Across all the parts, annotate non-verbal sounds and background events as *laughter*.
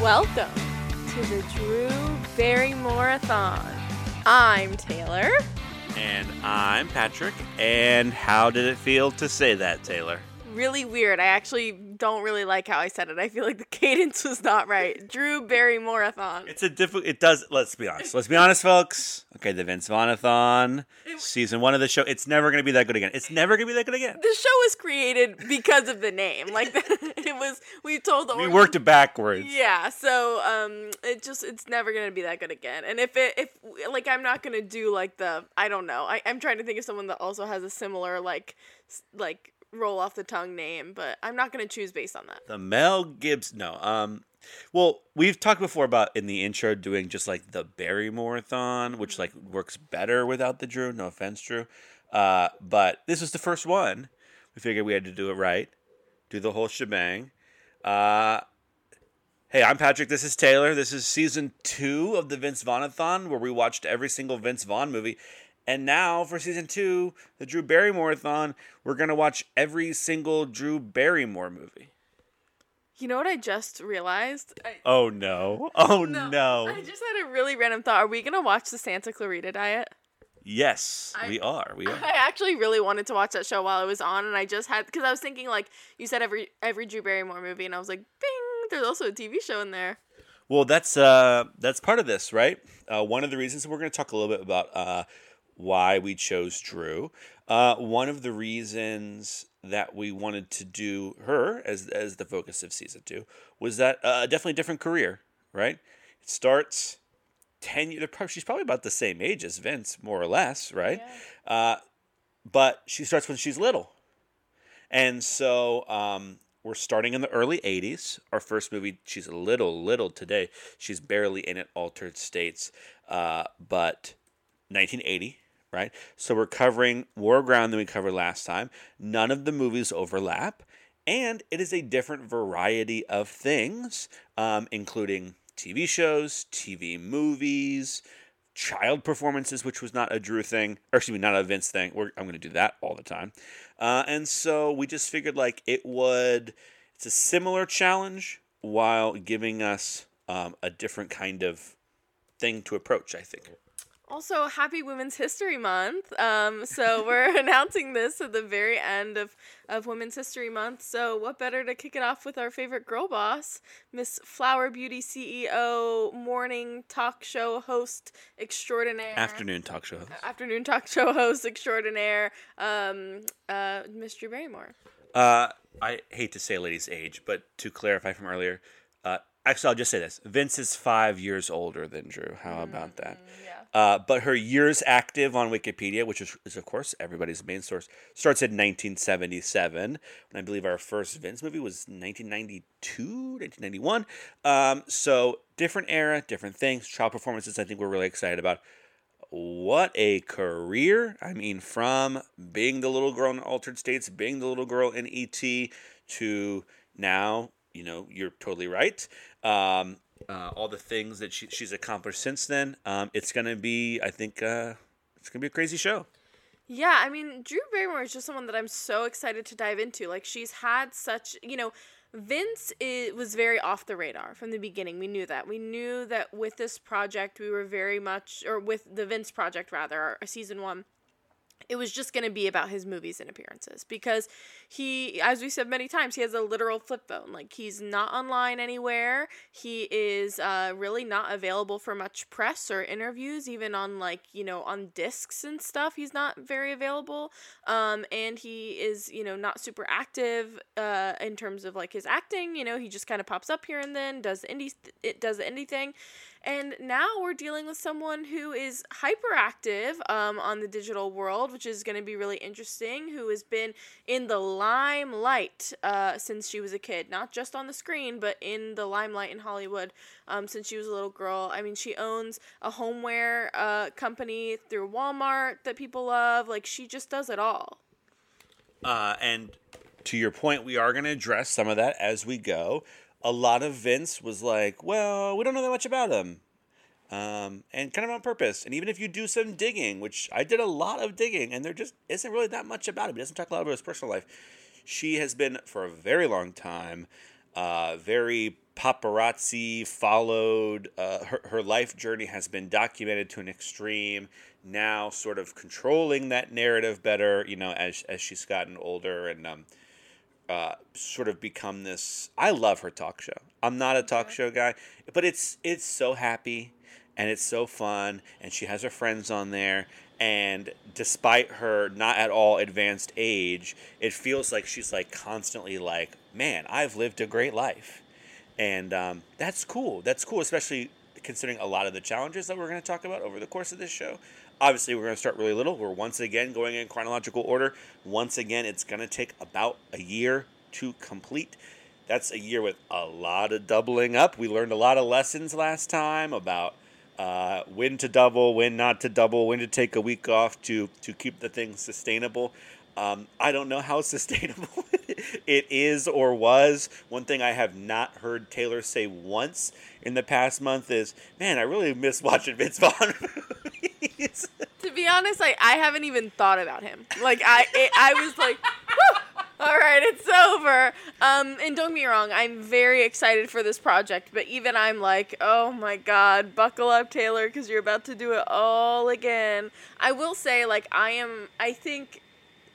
Welcome to the Drew Barrymore-a-thon. I'm Taylor. And I'm Patrick. And how did it feel to say that, Taylor? Really weird. I actually don't really like how I said it. I feel like the *laughs* cadence was not right. Drew Barrymore-a-thon. It's a difficult. It does. Let's be honest. Let's be honest, folks. Okay, the Vince Vaughn-a-thon, season one of the show. It's never gonna be that good again. It's never gonna be that good again. The show was created because of the name. Like *laughs* it was. We told the We organ- worked it backwards. Yeah, so um, it just it's never gonna be that good again. And if it if like I'm not gonna do like the I don't know I I'm trying to think of someone that also has a similar like like roll off the tongue name, but I'm not gonna choose based on that. The Mel Gibbs. No. Um. Well, we've talked before about in the intro doing just like the Barrymore-a-thon, which like works better without the Drew. No offense, Drew. Uh, but this was the first one. We figured we had to do it right, do the whole shebang. Uh, hey, I'm Patrick. This is Taylor. This is season two of the Vince Vaughn-a-thon, where we watched every single Vince Vaughn movie. And now for season two, the Drew Barrymore-a-thon, we're gonna watch every single Drew Barrymore movie. You know what I just realized? I, Oh no! Oh no! I just had a really random thought. Are we gonna watch the Santa Clarita Diet? Yes, I- we are. We are. *laughs* I actually really wanted to watch that show while it was on, and I just had because I was thinking like you said every every Drew Barrymore movie, and I was like, bing, there's also a TV show in there. Well, that's uh, that's part of this, right? Uh, one of the reasons we're going to talk a little bit about uh, why we chose Drew. Uh, one of the reasons that we wanted to do her as as the focus of season two was that uh, definitely a different career, right? It starts ten years. She's probably about the same age as Vince, more or less, right? Uh, but she starts when she's little. And so um, we're starting in the early 80s. Our first movie, she's a little, little today. She's barely in it, Altered States. Uh, but 1980, right? So we're covering more ground than we covered last time. None of the movies overlap. And it is a different variety of things, um, including TV shows, TV movies, child performances, which was not a Drew thing, or excuse me, not a Vince thing. We're, I'm going to do that all the time. Uh, and so we just figured like it would, it's a similar challenge while giving us um, a different kind of thing to approach, I think. Also, happy Women's History Month. Um, so *laughs* we're announcing this at the very end of, of Women's History Month. So what better to kick it off with our favorite girl boss, Miss Flower Beauty CEO, morning talk show host extraordinaire. Afternoon talk show. host. Afternoon talk show host extraordinaire, um, uh, Miss Drew Barrymore. Uh, I hate to say a lady's age, but to clarify from earlier, uh, actually, I'll just say this Vince is five years older than Drew. How about that? yeah. Uh, but her years active on Wikipedia, which is, is of course everybody's main source, starts in 1977. When I believe our first Vince movie was 1992, 1991. Um, so different era, different things. Child performances, I think we're really excited about. What a career! I mean, from being the little girl in Altered States, being the little girl in ET, to now, you know, you're totally right. Um, uh, all the things that she, she's accomplished since then. Um, it's gonna be, I think, uh, it's gonna be a crazy show. Yeah, I mean, Drew Barrymore is just someone that I'm so excited to dive into. Like, she's had such, you know, Vince i was very off the radar from the beginning. We knew that. We knew that with this project, we were very much, or with the Vince project, rather, our, season one, it was just going to be about his movies and appearances because he as we said many times he has a literal flip phone. Like he's not online anywhere. He is uh, really not available for much press or interviews even on like you know on discs and stuff he's not very available. Um, and he is you know not super active uh, in terms of like his acting you know he just kind of pops up here and then does indie it does the and now we're dealing with someone who is hyperactive um, on the digital world, which is going to be really interesting, who has been in the limelight uh, since she was a kid, not just on the screen, but in the limelight in Hollywood um, since she was a little girl. I mean, she owns a homeware uh, company through Walmart that people love. Like, she just does it all. Uh, and to your point, we are going to address some of that as we go. A lot of Vince was like, well, we don't know that much about him. Um, and kind of on purpose. And even if you do some digging, which I did a lot of digging, and there just isn't really that much about him. He doesn't talk a lot about his personal life. She has been, for a very long time, uh, very paparazzi followed. Uh, her, her life journey has been documented to an extreme. Now, sort of controlling that narrative better, you know, as, as she's gotten older and um, uh, sort of become this. I love her talk show. I'm not a talk show guy, but it's it's so happy and it's so fun, and she has her friends on there. And despite her not at all advanced age, it feels like she's like constantly like, man, I've lived a great life and um, that's cool. That's cool, especially considering a lot of the challenges that we're going to talk about over the course of this show. Obviously, we're going to start really little. We're once again going in chronological order. Once again, it's going to take about a year to complete. That's a year with a lot of doubling up. We learned a lot of lessons last time about uh, when to double, when not to double, when to take a week off to to keep the thing sustainable. Um, I don't know how *laughs* sustainable it is or was. One thing I have not heard Taylor say once in the past month is, "Man, I really miss watching Vince Vaughn *laughs* movies." To be honest, I, I haven't even thought about him. Like I it, I was like, all right, it's over. Um, and don't get me wrong, I'm very excited for this project, but even I'm like, oh my god, buckle up, Taylor, because you're about to do it all again. I will say, like, I am. I think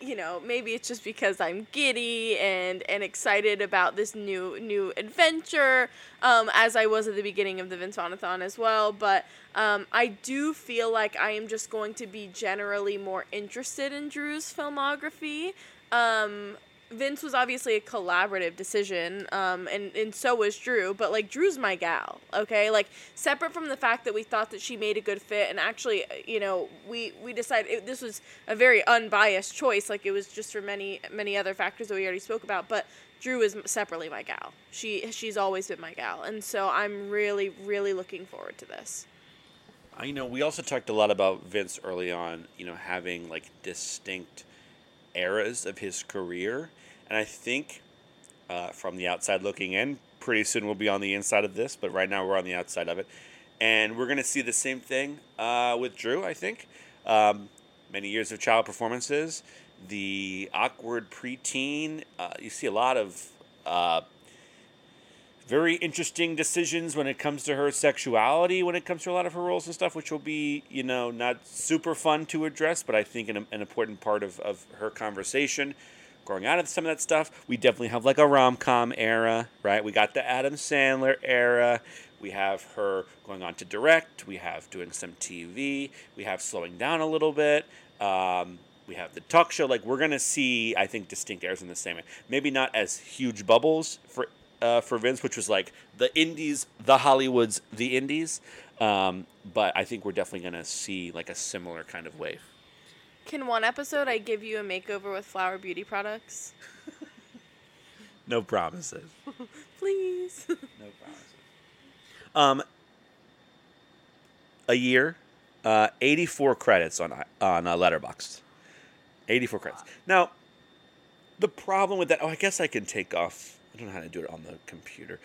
you know, maybe it's just because I'm giddy and and excited about this new new adventure, um, as I was at the beginning of the Vince Vaughnathon as well. But um, I do feel like I am just going to be generally more interested in Drew's filmography. Um, Vince was obviously a collaborative decision, um, and and so was Drew. But like Drew's my gal, okay. Like separate from the fact that we thought that she made a good fit, and actually, you know, we we decided it, this was a very unbiased choice. Like it was just for many many other factors that we already spoke about. But Drew is separately my gal. She she's always been my gal, and so I'm really really looking forward to this. I know we also talked a lot about Vince early on. You know, having like distinct eras of his career. And I think uh, from the outside looking in, pretty soon we'll be on the inside of this, but right now we're on the outside of it. And we're going to see the same thing uh, with Drew, I think. Um, many years of child performances, the awkward preteen. Uh, you see a lot of uh, very interesting decisions when it comes to her sexuality, when it comes to a lot of her roles and stuff, which will be, you know, not super fun to address, but I think an, an important part of, of her conversation. Growing out of some of that stuff, we definitely have like a rom com era, right? We got the Adam Sandler era. We have her going on to direct. We have doing some TV. We have slowing down a little bit. Um, we have the talk show. Like we're gonna see, I think, distinct eras in the same way. Maybe not as huge bubbles for uh, for Vince, which was like the indies, the Hollywoods, the indies. Um, but I think we're definitely going to see like a similar kind of wave. Can one episode I give you a makeover with flower beauty products? *laughs* no promises. *laughs* Please. *laughs* no promises. Um, a year, uh, 84 credits on on uh, Letterboxd. 84 credits. Now, the problem with that, oh, I guess I can take off I don't know how to do it on the computer.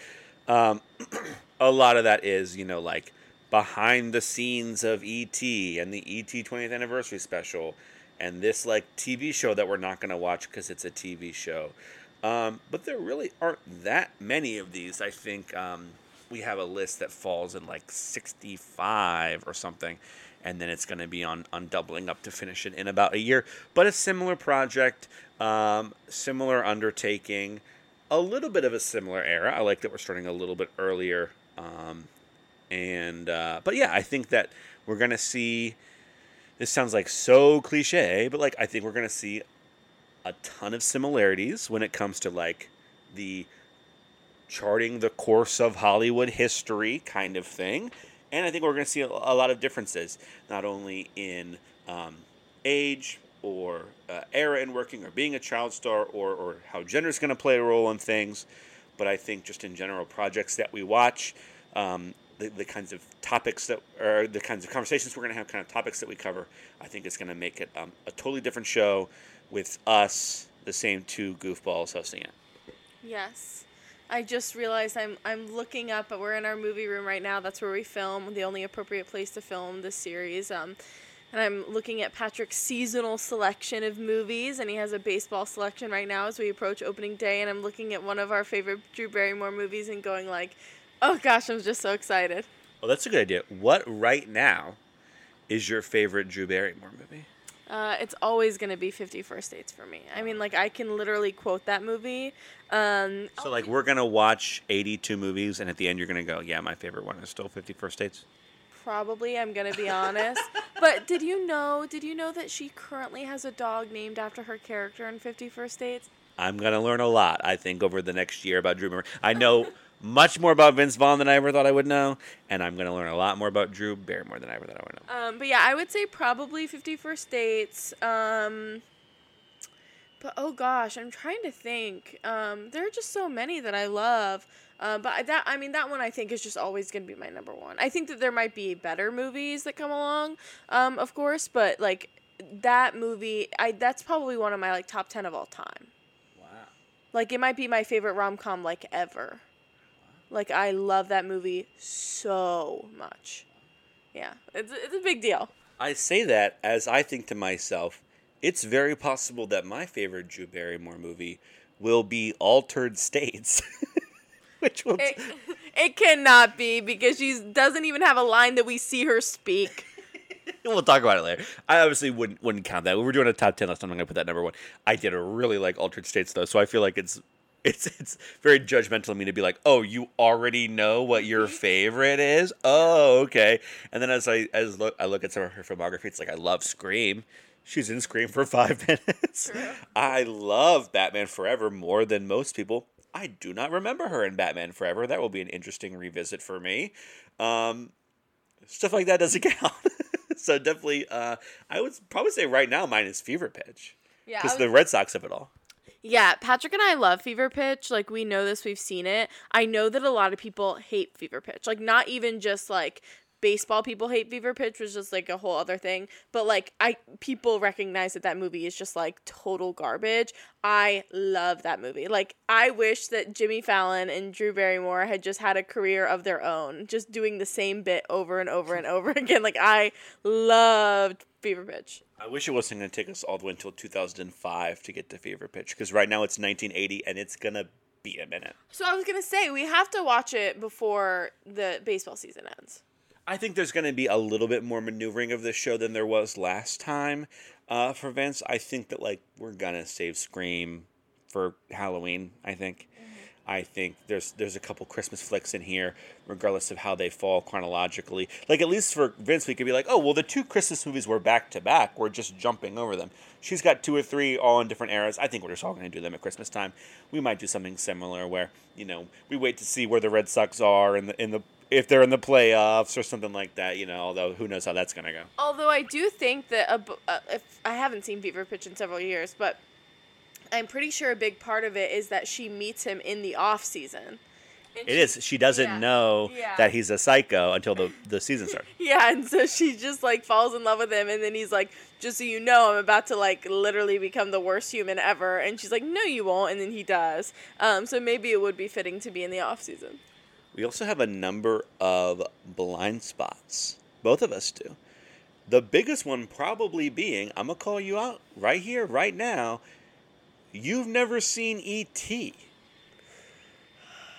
Um, *clears throat* a lot of that is, you know, like behind the scenes of ET and the ET 20th anniversary special and this like TV show that we're not going to watch because it's a TV show. Um, but there really aren't that many of these. I think um, we have a list that falls in like 65 or something. And then it's going to be on, on doubling up to finish it in about a year. But a similar project, um, similar undertaking a little bit of a similar era. I like that we're starting a little bit earlier. Um, and uh, but yeah, I think that we're gonna see. This sounds like so cliche, but like I think we're gonna see a ton of similarities when it comes to like the charting the course of Hollywood history kind of thing. And I think we're going to see a, a lot of differences, not only in um, age, or uh, era in working or being a child star or, or how gender is going to play a role in things. But I think just in general, projects that we watch, um, the, the kinds of topics that are the kinds of conversations we're going to have, kind of topics that we cover, I think it's going to make it um, a totally different show with us, the same two goofballs hosting it. Yes. I just realized I'm I'm looking up, but we're in our movie room right now. That's where we film. The only appropriate place to film this series. Um, And I'm looking at Patrick's seasonal selection of movies, and he has a baseball selection right now as we approach opening day. And I'm looking at one of our favorite Drew Barrymore movies and going like, "Oh gosh, I'm just so excited." Well, that's a good idea. What right now is your favorite Drew Barrymore movie? Uh, it's always gonna be Fifty First Dates for me. I mean, like I can literally quote that movie. Um, So, like, we're gonna watch 82 movies, and at the end, you're gonna go, "Yeah, my favorite one is still 50 First Dates." Probably, I'm gonna be honest. *laughs* but did you know? Did you know that she currently has a dog named after her character in Fifty First Dates? I'm gonna learn a lot, I think, over the next year about Drew Barrymore. I know *laughs* much more about Vince Vaughn than I ever thought I would know, and I'm gonna learn a lot more about Drew Barrymore than I ever thought I would know. Um, but yeah, I would say probably Fifty First Dates. Um, but oh gosh, I'm trying to think. Um, there are just so many that I love. Uh, but that I mean that one I think is just always gonna be my number one. I think that there might be better movies that come along, um, of course, but like that movie, I that's probably one of my like top ten of all time. Wow. Like it might be my favorite rom com like ever. Like I love that movie so much. Yeah, it's it's a big deal. I say that as I think to myself, it's very possible that my favorite Drew Barrymore movie will be Altered States. *laughs* *laughs* Which will It, *laughs* it cannot be because she doesn't even have a line that we see her speak. *laughs* we'll talk about it later. I obviously wouldn't wouldn't count that. We were doing a top ten list. I'm gonna put that number one. I did really like Altered States though, so I feel like it's it's it's very judgmental of me to be like, oh, you already know what your favorite is. Oh, okay. And then as I as look I look at some of her filmography, it's like I love Scream. She's in Scream for five minutes. True. I love Batman Forever more than most people. I do not remember her in Batman Forever. That will be an interesting revisit for me. Um, stuff like that doesn't *laughs* count. so definitely, uh, I would probably say right now mine is Fever Pitch Yeah, because was- the Red Sox of it all. yeah. Patrick and I love Fever Pitch. Like we know this, we've seen it. I know that a lot of people hate Fever Pitch. Like not even just like baseball people hate Fever Pitch, which is just like a whole other thing. But like I, people recognize that that movie is just like total garbage. I love that movie. Like I wish that Jimmy Fallon and Drew Barrymore had just had a career of their own, just doing the same bit over and over and over *laughs* again. Like I loved Fever Pitch. I wish it wasn't going to take us all the way until 2005 to get to Fever Pitch because right now it's 1980 and it's going to be a minute. So I was gonna say we have to watch it before the baseball season ends. I think there's going to be a little bit more maneuvering of this show than there was last time uh, for Vince. I think that like we're gonna save Scream for Halloween. I think. I think there's there's a couple Christmas flicks in here, regardless of how they fall chronologically. Like at least for Vince, we could be like, oh well, the two Christmas movies were back to back. We're just jumping over them. She's got two or three all in different eras. I think we're just all going to do them at Christmas time. We might do something similar where you know we wait to see where the Red Sox are in the in the if they're in the playoffs or something like that. You know, although who knows how that's going to go. Although I do think that a, b- uh, if I haven't seen Fever Pitch in several years, but I'm pretty sure a big part of it is that she meets him in the off season. And It she- is. She doesn't yeah. know Yeah. that he's a psycho until the the season starts. *laughs* Yeah, and so she just like falls in love with him, and then he's like, "Just so you know, I'm about to like literally become the worst human ever." And she's like, "No, you won't," and then he does. Um, so maybe it would be fitting to be in the off season. We also have a number of blind spots. Both of us do. The biggest one probably being, I'm gonna call you out right here, right now. You've never seen E.T.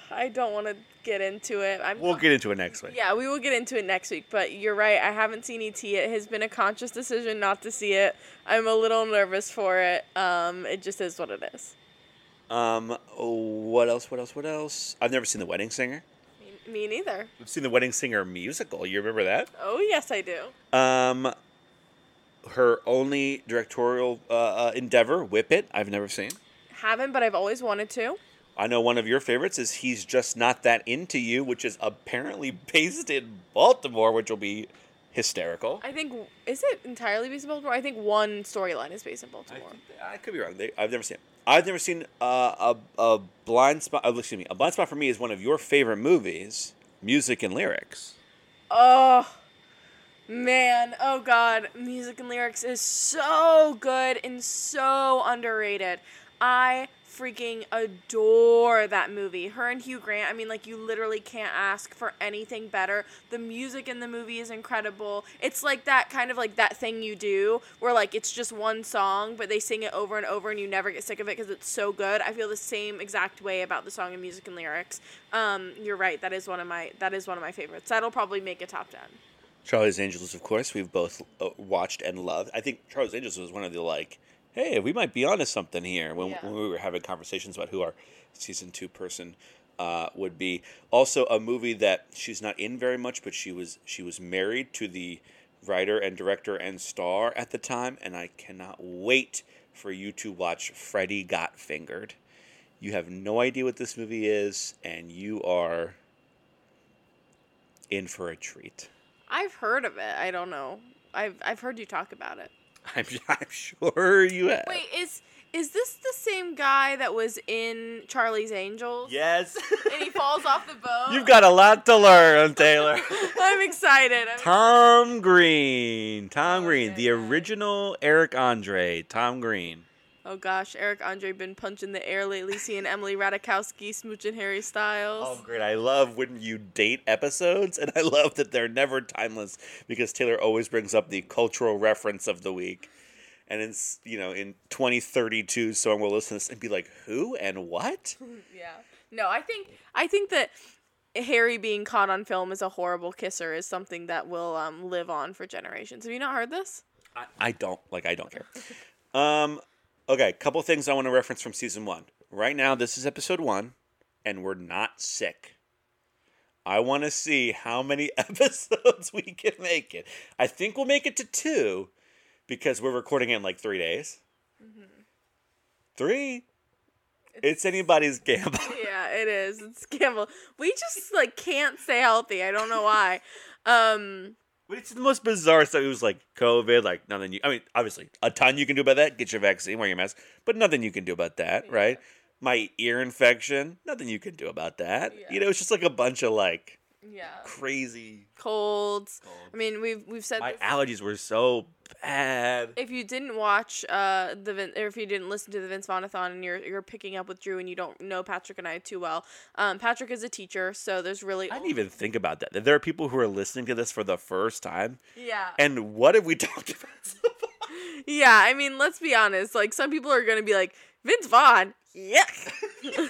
I don't want to get into it. I'm We'll get into it next week. Yeah, we will get into it next week. But you're right. I haven't seen ET. It has been a conscious decision not to see it. I'm a little nervous for it. Um, it just is what it is. Um, what else? What else? What else? I've never seen The Wedding Singer. Me, neither. I've seen The Wedding Singer musical. You remember that? Oh yes, I do. Um, her only directorial uh, uh, endeavor, Whip It. I've never seen. Haven't, but I've always wanted to. I know one of your favorites is He's Just Not That Into You, which is apparently *laughs* based in Baltimore, which will be hysterical. I think is it entirely based in Baltimore? I think one storyline is based in I, Baltimore. think- I could be wrong. They, I've never seen it. I've never seen uh, a, a blind spot. Uh, excuse me. A blind spot for me is one of your favorite movies, music and lyrics. Oh man, oh god, music and lyrics is so good and so underrated. I freaking adore that movie. Her and Hugh Grant, I mean, like, you literally can't ask for anything better. The music in the movie is incredible. It's like that kind of like that thing you do where, like, it's just one song, but they sing it over and over and you never get sick of it because it's so good. I feel the same exact way about the song and music and lyrics. Um, you're right. That is one of my that is one of my favorites. That'll probably make a top ten. Charlie's Angels, of course, we've both uh, watched and loved. I think Charlie's Angels was one of the like, hey, we might be onto something here when, Yeah. when we were having conversations about who our season two person uh, would be. Also, a movie that she's not in very much, but she was she was married to the writer and director and star at the time, and I cannot wait for you to watch Freddie Got Fingered. You have no idea what this movie is, and you are in for a treat. I've heard of it. I don't know. I've I've heard you talk about it. *laughs* I'm, I'm sure you have. Wait, is is this the same guy that was in Charlie's Angels? Yes. And he falls off the *laughs* boat. You've got a lot to learn, Taylor. *laughs* I'm excited. I'm- Tom Green. Tom Oh, Green, yeah, the original Eric Andre. Tom Green. Oh gosh, Eric Andre been punching the air lately, seeing Emily Ratajkowski smooching Harry Styles. Oh, great. I love when you date episodes, and I love that they're never timeless because Taylor always brings up the cultural reference of the week. And in, you know, in 2032, someone will listen to this and be like, who and what? *laughs* Yeah. No, I think I think that Harry being caught on film as a horrible kisser is something that will um, live on for generations. Have you not heard this? I, I don't like. I don't care. *laughs* Um. Okay. Couple things I want to reference from season one. Right now, this is episode one, and we're not sick. I want to see how many *laughs* episodes we can make it. I think we'll make it to two, because we're recording it in like three days. Three. It's anybody's gamble. *laughs* Yeah, it is. It's gamble. We just like can't stay healthy. I don't know why. Um But it's the most bizarre stuff. It was like COVID, like nothing you. I mean, obviously, a ton you can do about that. Get your vaccine, wear your mask, but nothing you can do about that, right? My ear infection, nothing you can do about that. Yeah. You know, it's just like a bunch of like yeah. crazy. Colds. I mean, we've we've said My this. allergies were so bad. if you didn't watch uh the Vin- or if you didn't listen to the Vince Vaughnathon and you're you're picking up with Drew and you don't know Patrick and I too well, um, Patrick is a teacher, so there's really I didn't even think about that. That there are people who are listening to this for the first time, yeah and what have we *laughs* talked about so yeah. I mean, let's be honest. Like some people are gonna be like Vince Vaughn, yuck. *laughs* *laughs*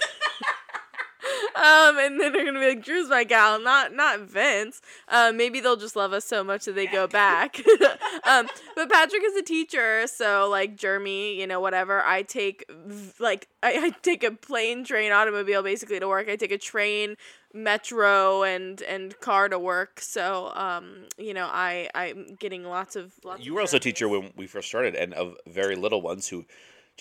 Um, and then they're gonna be like, "Drew's my gal, not not Vince." Um, maybe they'll just love us so much that they go back. *laughs* um, but Patrick is a teacher, so like Jeremy, you know, whatever. I take like I, I take a plane, train, automobile basically to work. I take a train, metro, and and car to work. So um, you know, I I'm getting lots of lots. You of were also a teacher when we first started, and of very little ones who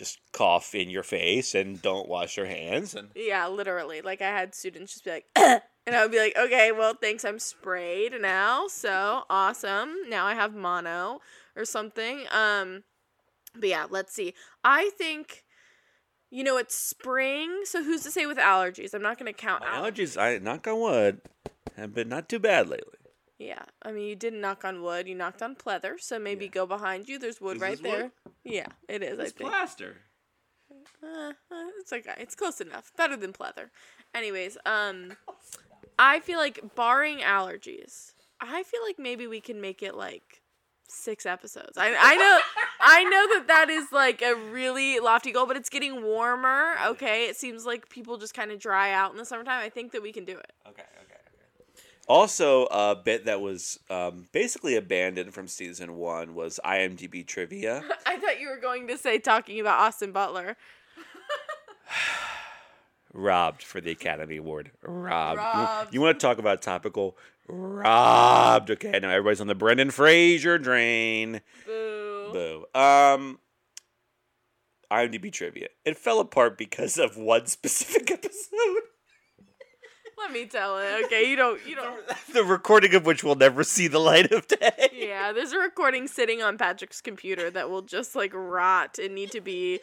just cough in your face and don't wash your hands. And Yeah, literally. Like I had students just be like, *coughs* and I would be like, okay, well, thanks. I'm sprayed now, so awesome. Now I have mono or something. Um, but yeah, let's see. I think, you know, it's spring, so who's to say with allergies? I'm not gonna count allergies. allergies, I knock on wood, have been not too bad lately. Yeah, I mean, you didn't knock on wood. You knocked on pleather, so maybe Yeah. go behind you. There's wood Is right this wood? there. Yeah, it is. I think. plaster. Uh, uh, it's okay. It's close enough. Better than pleather. Anyways, um, *laughs* I feel like barring allergies, I feel like maybe we can make it like six episodes. I I know I know that that is like a really lofty goal, but it's getting warmer. Okay, it seems like people just kind of dry out in the summertime. I think that we can do it. Okay, okay. Also, a bit that was um, basically abandoned from season one was IMDb trivia. *laughs* I thought you were going to say talking about Austin Butler. *sighs* Robbed for the Academy Award. Robbed. You- Robbed. You, want to talk about topical? Robbed. Okay, now everybody's on the Brendan Fraser drain. Boo. Boo. Um, IMDb trivia. It fell apart because of one *laughs* specific episode. Let me tell it. Okay, you don't you don't. *laughs* the recording of which will never see the light of day. Yeah, there's a recording sitting on Patrick's computer that will just like rot and need to be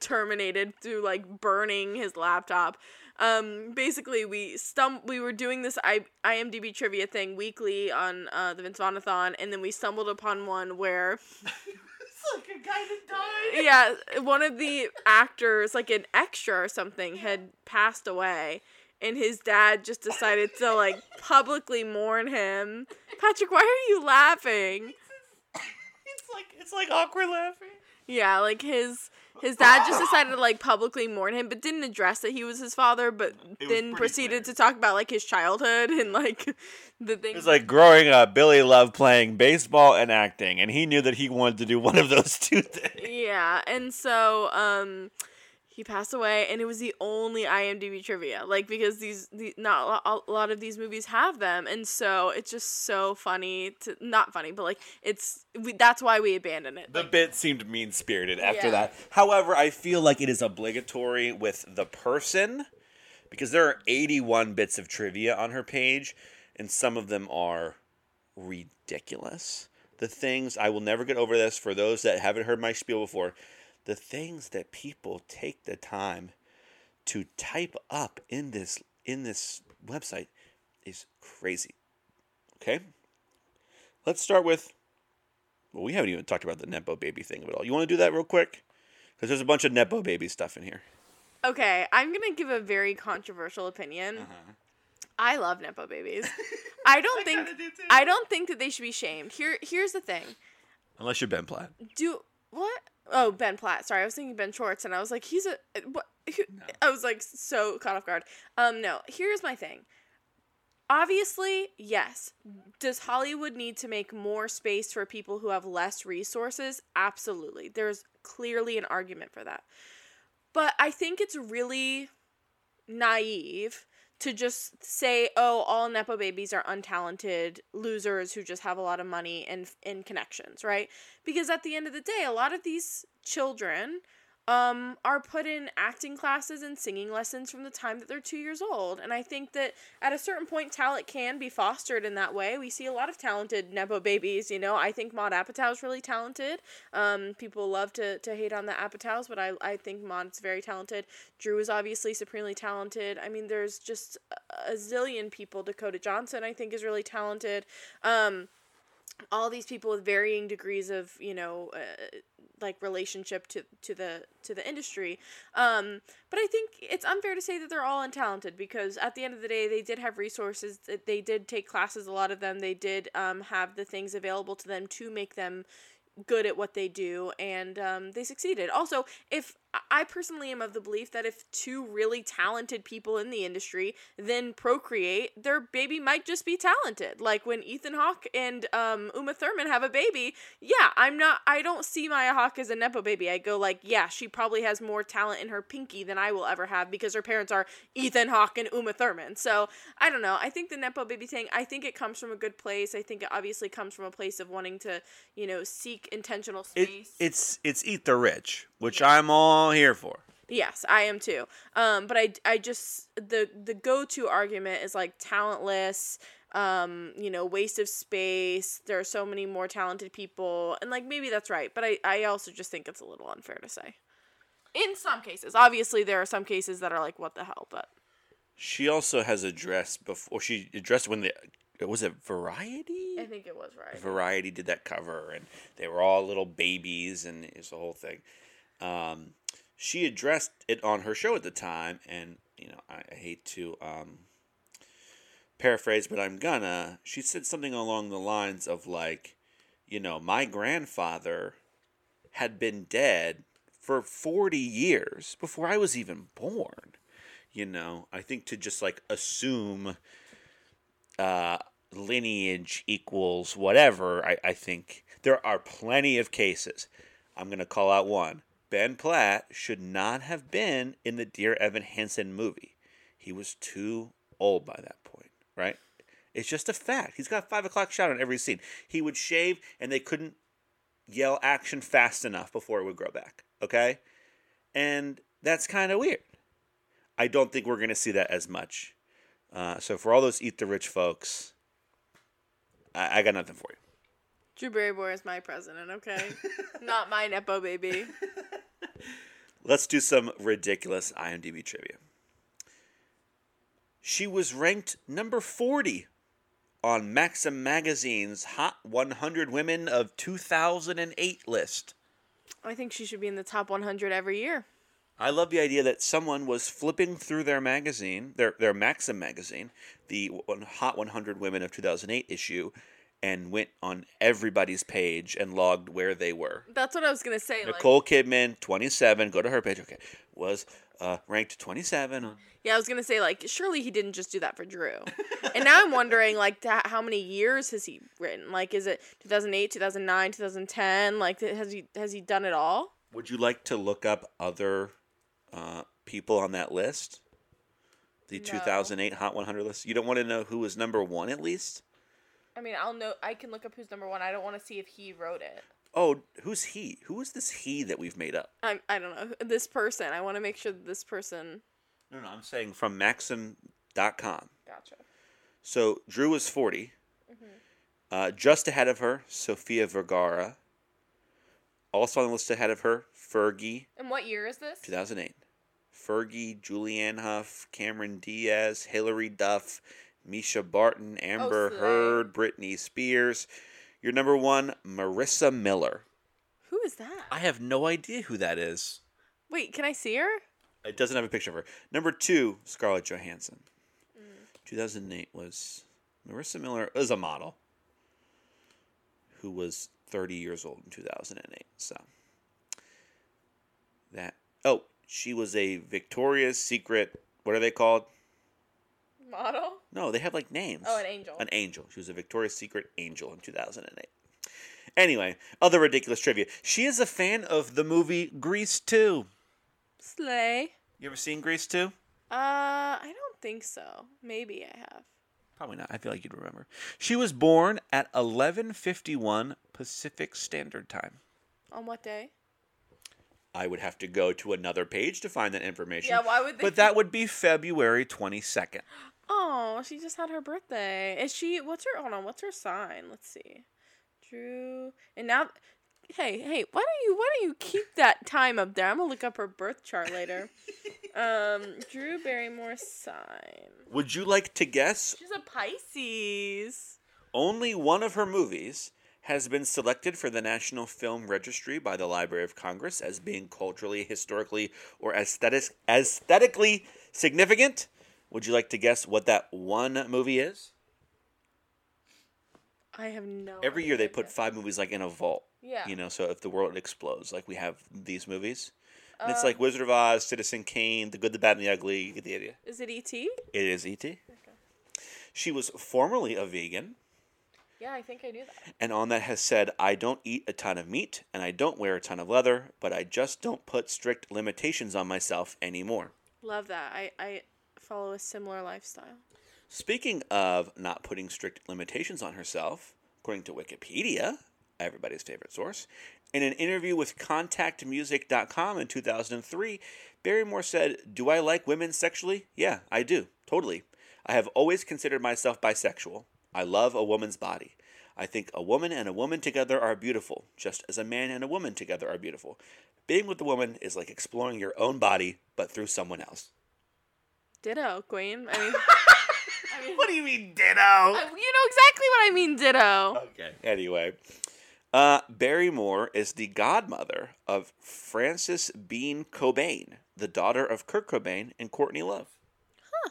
terminated through like burning his laptop. Um, basically, we stum we were doing this I- IMDb trivia thing weekly on uh, the Vince Vaughnathon, and then we stumbled upon one where like a guy that died. yeah, one of the actors, like an extra or something, had passed away, and his dad just decided to like publicly mourn him. Patrick, why are you laughing? It's like it's like awkward laughing. Yeah, like his his dad just decided to like publicly mourn him, but didn't address that he was his father, but was then proceeded clear. to talk about like his childhood and like the things. It's like growing up, Billy loved playing baseball and acting, and he knew that he wanted to do one of those two things. Yeah, and so um he passed away and it was the only IMDb trivia. Like because these the, not a lot of these movies have them and so it's just so funny to not funny, but like it's we, that's why we abandon it. The Like, bit seemed mean spirited after Yeah. that. However, I feel like it is obligatory with the person because there are 81 bits of trivia on her page, and some of them are ridiculous. The things, I will never get over this for those that haven't heard my spiel before, the things that people take the time to type up in this in this website is crazy. Okay? Let's start with well, we haven't even talked about the Nepo baby thing at all. You want to do that real quick? Because there's a bunch of Nepo baby stuff in here. okay, I'm going to give a very controversial opinion. Uh-huh. I love nepo babies. *laughs* I don't think do. I don't think that they should be shamed. Here here's the thing. Unless you're Ben Platt. do what? Oh, Ben Platt. Sorry, I was thinking Ben Schwartz, and I was like, he's a what? Who, I was like so caught off guard. Um, no. Here's my thing. Obviously, yes. Does Hollywood need to make more space for people who have less resources? Absolutely. There's clearly an argument for that. But I think it's really naive to just say, "Oh, all nepo babies are untalented losers who just have a lot of money and and connections," right? Because at the end of the day, a lot of these children um, are put in acting classes and singing lessons from the time that they're two years old. And I think that at a certain point, talent can be fostered in that way. We see a lot of talented Nepo babies, you know. I think Maud Apatow is really talented. Um, people love to, to hate on the Apatows, but I, I think Maud's very talented. Drew is obviously supremely talented. I mean, there's just a- a zillion people. Dakota Johnson, I think, is really talented. Um, all these people with varying degrees of you know uh, like relationship to to the to the industry. Um but i think it's unfair to say that they're all untalented because at the end of the day they did have resources. They did take classes a lot of them. They did um have the things available to them to make them good at what they do. And um, they succeeded. Also if i personally am of the belief that if two really talented people in the industry then procreate their baby might just be talented. Like when ethan hawke and um, uma thurman have a baby yeah i'm not i don't see maya hawke as a nepo baby. I go like yeah she probably has more talent in her pinky than i will ever have because her parents are ethan hawke and uma thurman. So i don't know. I think the nepo baby thing i think it comes from a good place. I think it obviously comes from a place of wanting to you know seek intentional It, it's it's eat the rich, which I'm all here for. Yes, I am too. Um, but I, I just the the go to argument is like talentless, um, you know, waste of space. There are so many more talented people, and like maybe that's right. But I, I also just think it's a little unfair to say. In some cases, obviously there are some cases that are like what the hell, but She also has addressed before. She addressed when the was it Variety. I think it was right. Variety did that cover, and they were all little babies, and it's the whole thing. Um, she addressed it on her show at the time, and you know, I, I hate to um, paraphrase, but I'm gonna. She said something along the lines of like, you know, my grandfather had been dead for 40 years before I was even born. You know, I think to just like assume uh, lineage equals whatever, I, I think there are plenty of cases. I'm going to call out one. Ben Platt should not have been in the Dear Evan Hansen movie. He was too old by that point, right? It's just a fact. He's got a five o'clock shot on every scene. He would shave, and they couldn't yell action fast enough before it would grow back. Okay, and that's kind of weird. I don't think we're going to see that as much. Uh, so for all those eat the rich folks, I, I got nothing for you. Drew Barrymore is my president, okay? *laughs* Not my nepo baby. Let's do some ridiculous IMDb trivia. She was ranked number 40 on Maxim Magazine's Hot 100 Women of 2008 list. I think she should be in the top 100 every year. I love the idea that someone was flipping through their magazine, their their Maxim magazine, the Hot 100 Women of 2008 issue, and went on everybody's page and logged where they were. That's what I was gonna say. Like, Nicole Kidman, 27, go to her page, okay, was uh, ranked 27 on. yeah, I was gonna say like, surely he didn't just do that for Drew. *laughs* and now I'm wondering like, how many years has he written? Like, is it 2008, 2009, 2010? Like, has he has he done it all? Would you like to look up other uh, people on that list? The No. 2008 Hot 100 list? You don't want to know who was number one at least? I mean, I'll know. I can look up who's number one. I don't want to see if he wrote it. Oh, who's he? Who is this he that we've made up? I I don't know this person. I want to make sure that this person. No, no, I'm saying from Maxim.com. Gotcha. So Drew was 40. Uh, just ahead of her, Sofia Vergara. Also on the list ahead of her, Fergie, And what year is this? 2008. Fergie, Julianne Hough, Cameron Diaz, Hilary Duff, Mischa Barton, Amber oh, slay. Heard, Britney Spears. Your number one, Marisa Miller. Who is that? I have no idea who that is. Wait, can I see her? It doesn't have a picture of her. Number two, Scarlett Johansson. Mm. 2008 was Marisa Miller is a model who was 30 years old in 2008. So that oh, she was a Victoria's Secret. What are they called? Model. No, they have like names. Oh, an angel. An angel. She was a Victoria's Secret angel in 2008. Anyway, other ridiculous trivia. She is a fan of the movie Grease 2. Slay. You ever seen Grease 2? Uh, I don't think so. Maybe I have. Probably not. I feel like you'd remember. She was born at 11:51 Pacific Standard Time. On what day? I would have to go to another page to find that information. Yeah, why would they- But *laughs* that would be February 22nd. Oh, she just had her birthday. Is she? What's her? Hold on. What's her sign? Let's see. Drew. And now, hey, hey, why don't you? Why don't you keep that time up there? I'm gonna look up her birth chart later. *laughs* um, Drew Barrymore's sign. Would you like to guess? She's a Pisces. Only one of her movies has been selected for the National Film Registry by the Library of Congress as being culturally, historically, or aesthetic, aesthetically significant. Would you like to guess what that one movie is? I have no. Every year they put five movies like in a vault. Yeah. You know, so if the world explodes, like we have these movies. And it's Um, like Wizard of Oz, Citizen Kane, The Good, the Bad, and the Ugly. You get the idea. Is it E.T.? It is E.T. Okay. She was formerly a vegan, Yeah, I think I knew that. and on that has said, I don't eat a ton of meat, and I don't wear a ton of leather, but I just don't put strict limitations on myself anymore. Love that. I I follow a similar lifestyle. Speaking of not putting strict limitations on herself, according to Wikipedia, everybody's favorite source, in an interview with ContactMusic.com in 2003, Barrymore said, Do I like women sexually? Yeah, I do. Totally. I have always considered myself bisexual. I love a woman's body. I think a woman and a woman together are beautiful, just as a man and a woman together are beautiful. Being with a woman is like exploring your own body, but through someone else. Ditto, Queen. I mean, *laughs* I mean, What do you mean, ditto? I- you know exactly what I mean. Ditto. Okay. Anyway, uh, Barrymore is the godmother of Frances Bean Cobain, the daughter of Kurt Cobain and Courtney Love. Huh.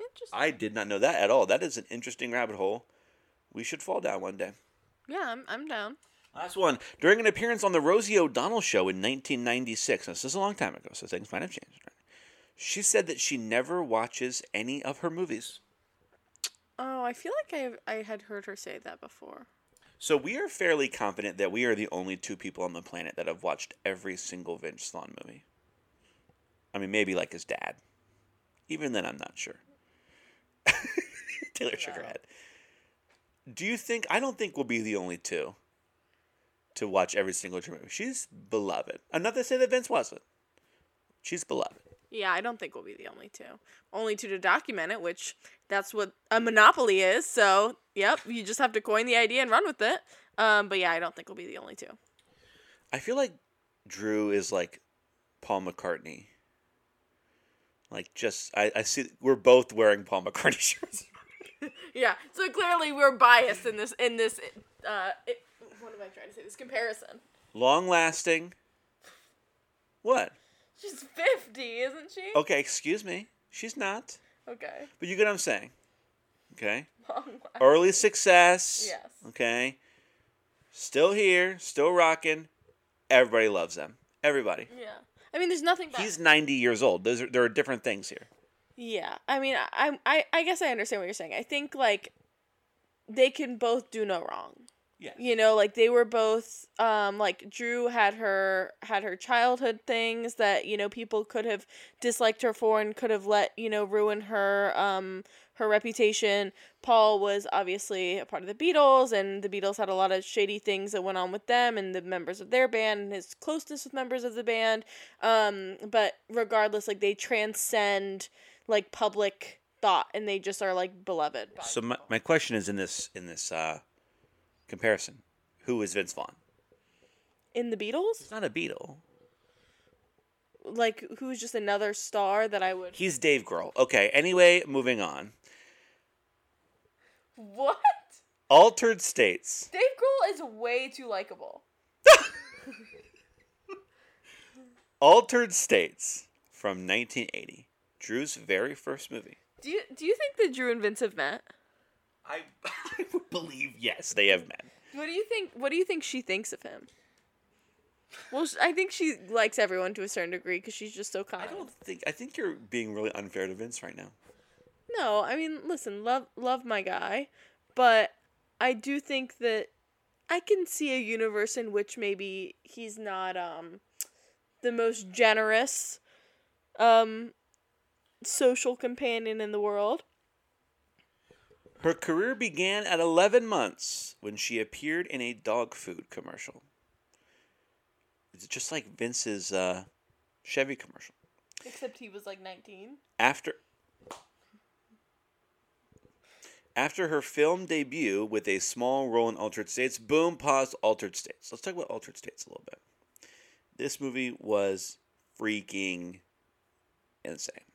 Interesting. I did not know that at all. That is an interesting rabbit hole. We should fall down one day. Yeah, I'm I'm down. Last one. During an appearance on the Rosie O'Donnell show in 1996, now, this is a long time ago, so things might have changed. She said that she never watches any of her movies. Oh, I feel like I I had heard her say that before. So we are fairly confident that we are the only two people on the planet that have watched every single Vince Vaughn movie. I mean, maybe like his dad. Even then, I'm not sure. *laughs* Taylor shook her head. Do you think? I don't think we'll be the only two to watch every single Drew movie. She's beloved. I'm not to say that Vince wasn't. She's beloved. Yeah, I don't think we'll be the only two. Only two to document it, which that's what a monopoly is. So, yep, you just have to coin the idea and run with it. Um, but yeah, I don't think we'll be the only two. I feel like Drew is like Paul McCartney. Like just I, I see we're both wearing Paul McCartney *laughs* shirts. *laughs* Yeah, so clearly we're biased in this in this. Uh, it, what am I trying to say? This comparison. Long lasting, What? She's 50, isn't she? Okay, excuse me. She's not. Okay. But you get what I'm saying. Okay. *laughs* Long life. Early success. Yes. Okay. Still here, still rocking. Everybody loves them. Everybody. Yeah. I mean, there's nothing bad. He's 90 years old. Those are, there are different things here. Yeah, I mean, I, I, I guess I understand what you're saying. I think like they can both do no wrong. Yes. You know, like they were both, um, like Drew had her had her childhood things that you know people could have disliked her for and could have let you know ruin her, um, her reputation. Paul was obviously a part of the Beatles, and the Beatles had a lot of shady things that went on with them and the members of their band and his closeness with members of the band. Um, but regardless, like they transcend like public thought and they just are like beloved. So my, my question is in this in this uh, comparison, who is Vince Vaughn? in the Beatles, He's not a Beatle. like who's just another star that I would. He's Dave Grohl. Okay. Anyway, moving on. What? Altered States. Dave Grohl is way too likable. *laughs* Altered States from 1980. Drew's very first movie. Do you do you think that Drew and Vince have met? I, *laughs* I would believe yes, they have met. What do you think? What do you think she thinks of him? Well, I think she likes everyone to a certain degree because she's just so kind. I don't think I think you're being really unfair to Vince right now. No, I mean, listen, love love my guy, but I do think that I can see a universe in which maybe he's not um the most generous um social companion in the world. Her career began at 11 months when she appeared in a dog food commercial. It's just like Vince's uh, Chevy commercial. Except he was like 19. After After her film debut with a small role in Altered States, boom, pause, Altered States. Let's talk about Altered States a little bit. This movie was freaking insane.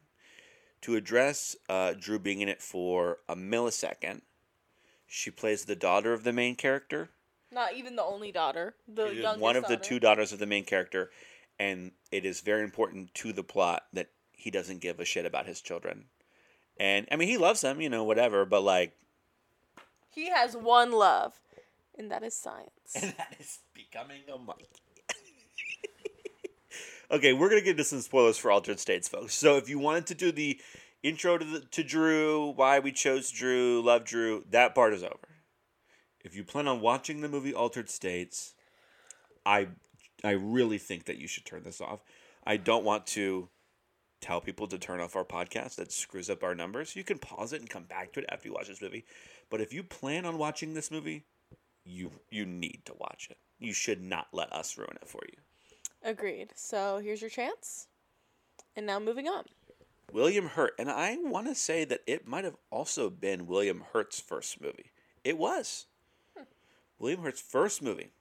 To address uh, Drew being in it for a millisecond, she plays the daughter of the main character. Not even the only daughter. The youngest one of the two daughters of the main character, and it is very important to the plot that he doesn't give a shit about his children. And I mean, he loves them, you know, whatever, but like, He has one love, and that is science. *laughs* and that is becoming a monkey. Okay, we're gonna get into some spoilers for Altered States, folks. So if you wanted to do the intro to the, to Drew, why we chose Drew, love Drew, that part is over. If you plan on watching the movie Altered States, I I really think that you should turn this off. I don't want to tell people to turn off our podcast. That screws up our numbers. You can pause it and come back to it after you watch this movie. But if you plan on watching this movie, you you need to watch it. You should not let us ruin it for you. Agreed. So here's your chance. And now moving on. William Hurt, and I want to say that it might have also been William Hurt's first movie. It was. Hmm. William Hurt's first movie.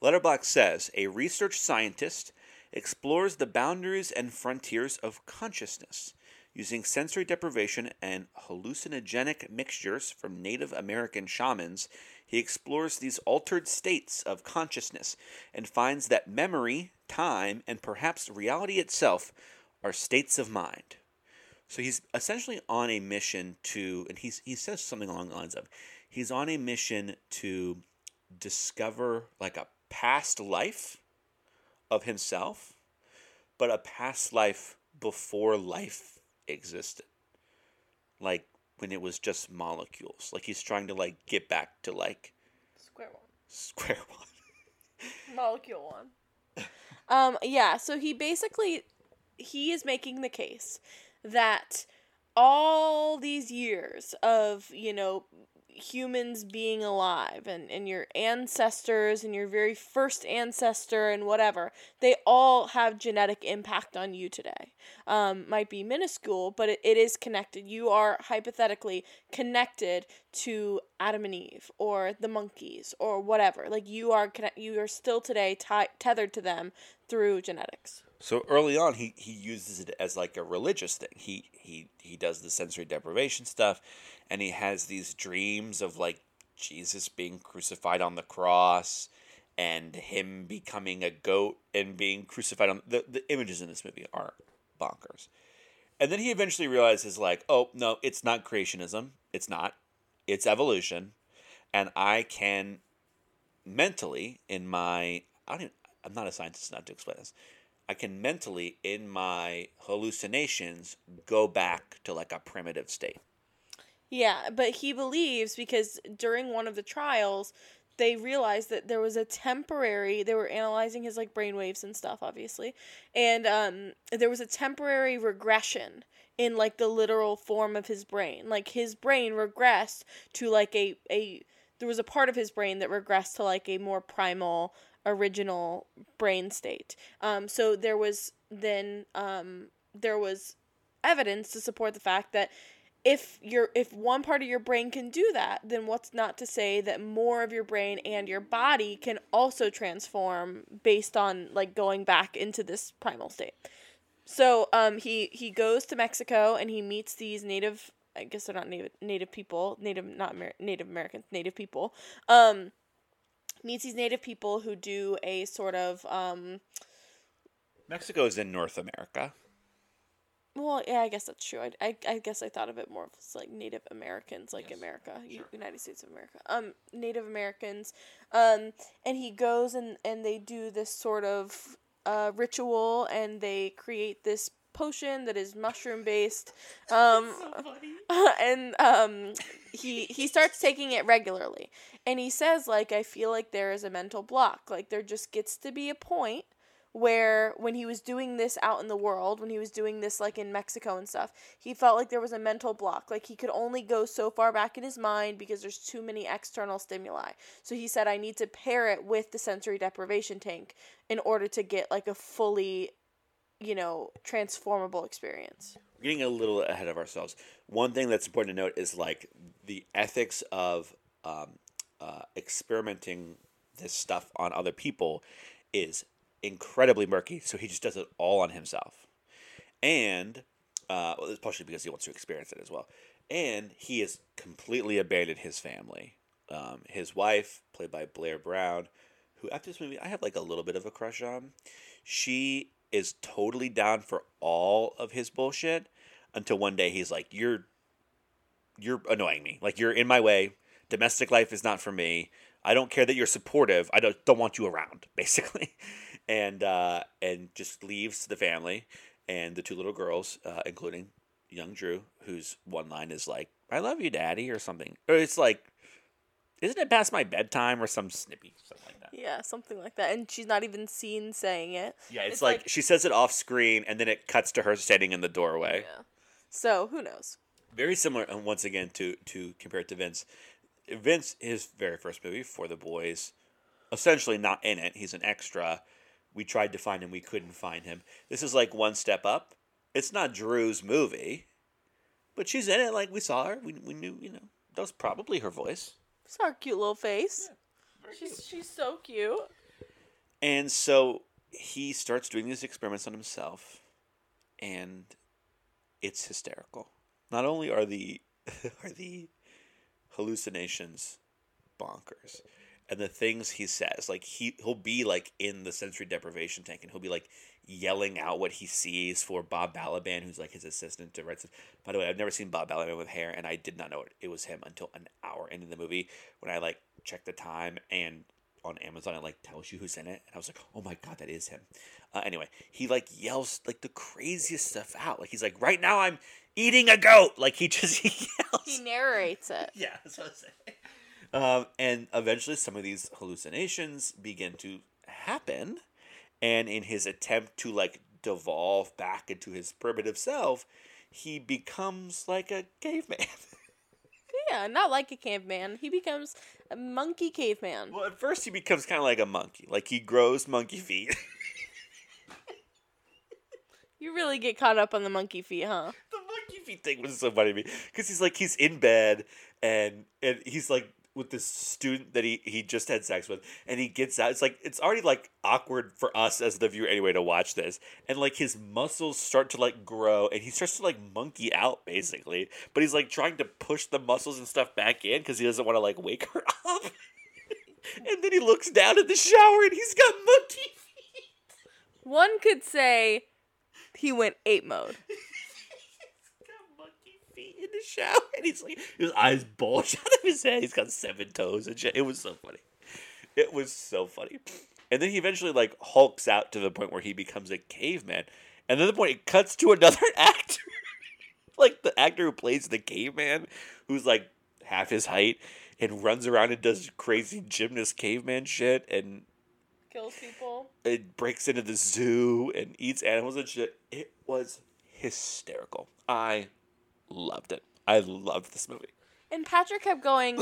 Letterboxd says a research scientist explores the boundaries and frontiers of consciousness using sensory deprivation and hallucinogenic mixtures from Native American shamans. He explores these altered states of consciousness and finds that memory, time, and perhaps reality itself are states of mind. So he's essentially on a mission to, and he's, he says something along the lines of, he's on a mission to discover like a past life of himself, but a past life before life existed. Like when it was just molecules. Like he's trying to like get back to like Square one. square *laughs* one. Molecule one. um, yeah, so he basically he is making the case that all these years of, you know, humans being alive and, and your ancestors and your very first ancestor and whatever, they all have genetic impact on you today. Um, might be minuscule, but it, it is connected. You are hypothetically connected to Adam and Eve or the monkeys or whatever. Like you are connect- you are still today ti- tethered to them through genetics. So early on, he, he uses it as like a religious thing. He he he does the sensory deprivation stuff, and he has these dreams of like Jesus being crucified on the cross, and him becoming a goat and being crucified on the, the images in this movie are bonkers. And then he eventually realizes like, oh no, it's not creationism. It's not. It's evolution. And I can mentally in my I don't even, I'm not a scientist not to explain this. I can mentally in my hallucinations go back to like a primitive state. Yeah, but he believes because during one of the trials, they realized that there was a temporary they were analyzing his like brainwaves and stuff obviously and um there was a temporary regression in like the literal form of his brain like his brain regressed to like a a there was a part of his brain that regressed to like a more primal original brain state um so there was then um there was evidence to support the fact that if your if one part of your brain can do that, then what's not to say that more of your brain and your body can also transform based on like going back into this primal state. So um he he goes to Mexico and he meets these native I guess they're not native native people, native not Amer- Native Americans, native people. Um meets these native people who do a sort of um Mexico is in North America. Well, yeah, I guess that's true. I, I, I guess I thought of it more as like Native Americans, like Yes, America, sure. United States of America. Um, Native Americans. Um, and he goes and and they do this sort of uh ritual, and they create this potion that is mushroom based. *laughs* Um, *laughs* and um, he he starts taking it regularly, and he says like I feel like there is a mental block. Like there just gets to be a point where when he was doing this out in the world, when he was doing this like in Mexico and stuff, he felt like there was a mental block. Like he could only go so far back in his mind because there's too many external stimuli. So he said I need to pair it with the sensory deprivation tank in order to get like a fully you know, transformable experience. We're getting a little ahead of ourselves. One thing that's important to note is like the ethics of um, uh, experimenting this stuff on other people is incredibly murky. So he just does it all on himself, and uh, well, it's partially because he wants to experience it as well. And he has completely abandoned his family. Um, his wife, played by Blair Brown, who after this movie I have like a little bit of a crush on. She is totally down for all of his bullshit until one day he's like, "You're, you're annoying me. Like you're in my way. Domestic life is not for me. I don't care that you're supportive. I don't don't want you around, *laughs* basically." And uh, and just leaves the family and the two little girls, uh, including young Drew, whose one line is like, "I love you, Daddy," or something. Or it's like, "Isn't it past my bedtime?" or some snippy something like. Yeah, something like that. And she's not even seen saying it. Yeah, it's, It's like, like- she says it off screen, and then it cuts to her standing in the doorway. Yeah. So who knows? Very similar, and once again, to to compare it to Vince. Vince, his very first movie for the boys, essentially not in it. He's an extra. We tried to find him, we couldn't find him. This is like one step up. It's not Drew's movie, but she's in it. Like we saw her, we we knew, you know, that was probably her voice. Saw her cute little face. She's she's so cute. And so he starts doing these experiments on himself, and it's hysterical. Not only are the *laughs* are the hallucinations bonkers, and the things he says, like he he'll be like in the sensory deprivation tank, and he'll be like yelling out what he sees for Bob Balaban, who's like his assistant to write. stuff. By the way, I've never seen Bob Balaban with hair, and I did not know it, it was him until an hour into the movie when I like checked the time and on Amazon it like tells you who's in it, and I was like, oh my god, that is him. Uh, anyway, he like yells like the craziest stuff out. Like he's like, right now I'm eating a goat. Like he just *laughs* he yells. He narrates it. *laughs* Yeah, that's what I'm saying. Um, and eventually, some of these hallucinations begin to happen, and in his attempt to like devolve back into his primitive self, he becomes like a caveman. *laughs* Yeah, not like a caveman. He becomes a monkey caveman. well, at first, he becomes kind of like a monkey. Like he grows monkey feet. *laughs* You really get caught up on the monkey feet, huh? the monkey feet thing was so funny to me because he's like he's in bed and and he's like with this student that he he just had sex with and he gets out it's like it's already like awkward for us as the viewer anyway to watch this and like his muscles start to like grow and he starts to like monkey out basically but he's like trying to push the muscles and stuff back in because he doesn't want to like wake her *laughs* up And then he looks down at the shower and he's got monkey feet. One could say he went ape mode. He's got monkey feet in the shower. *laughs* And he's like, his eyes bulge *laughs* out of his head. He's got seven toes and shit. It was so funny. It was so funny. And then he eventually like hulks out to the point where he becomes a caveman. And then the point it cuts to another *laughs* actor. like the actor who plays the caveman, who's like half his height and runs around and does crazy gymnast caveman shit and Kills people. it breaks into the zoo and eats animals and shit. It was hysterical. I loved it. I loved this movie. And Patrick kept going,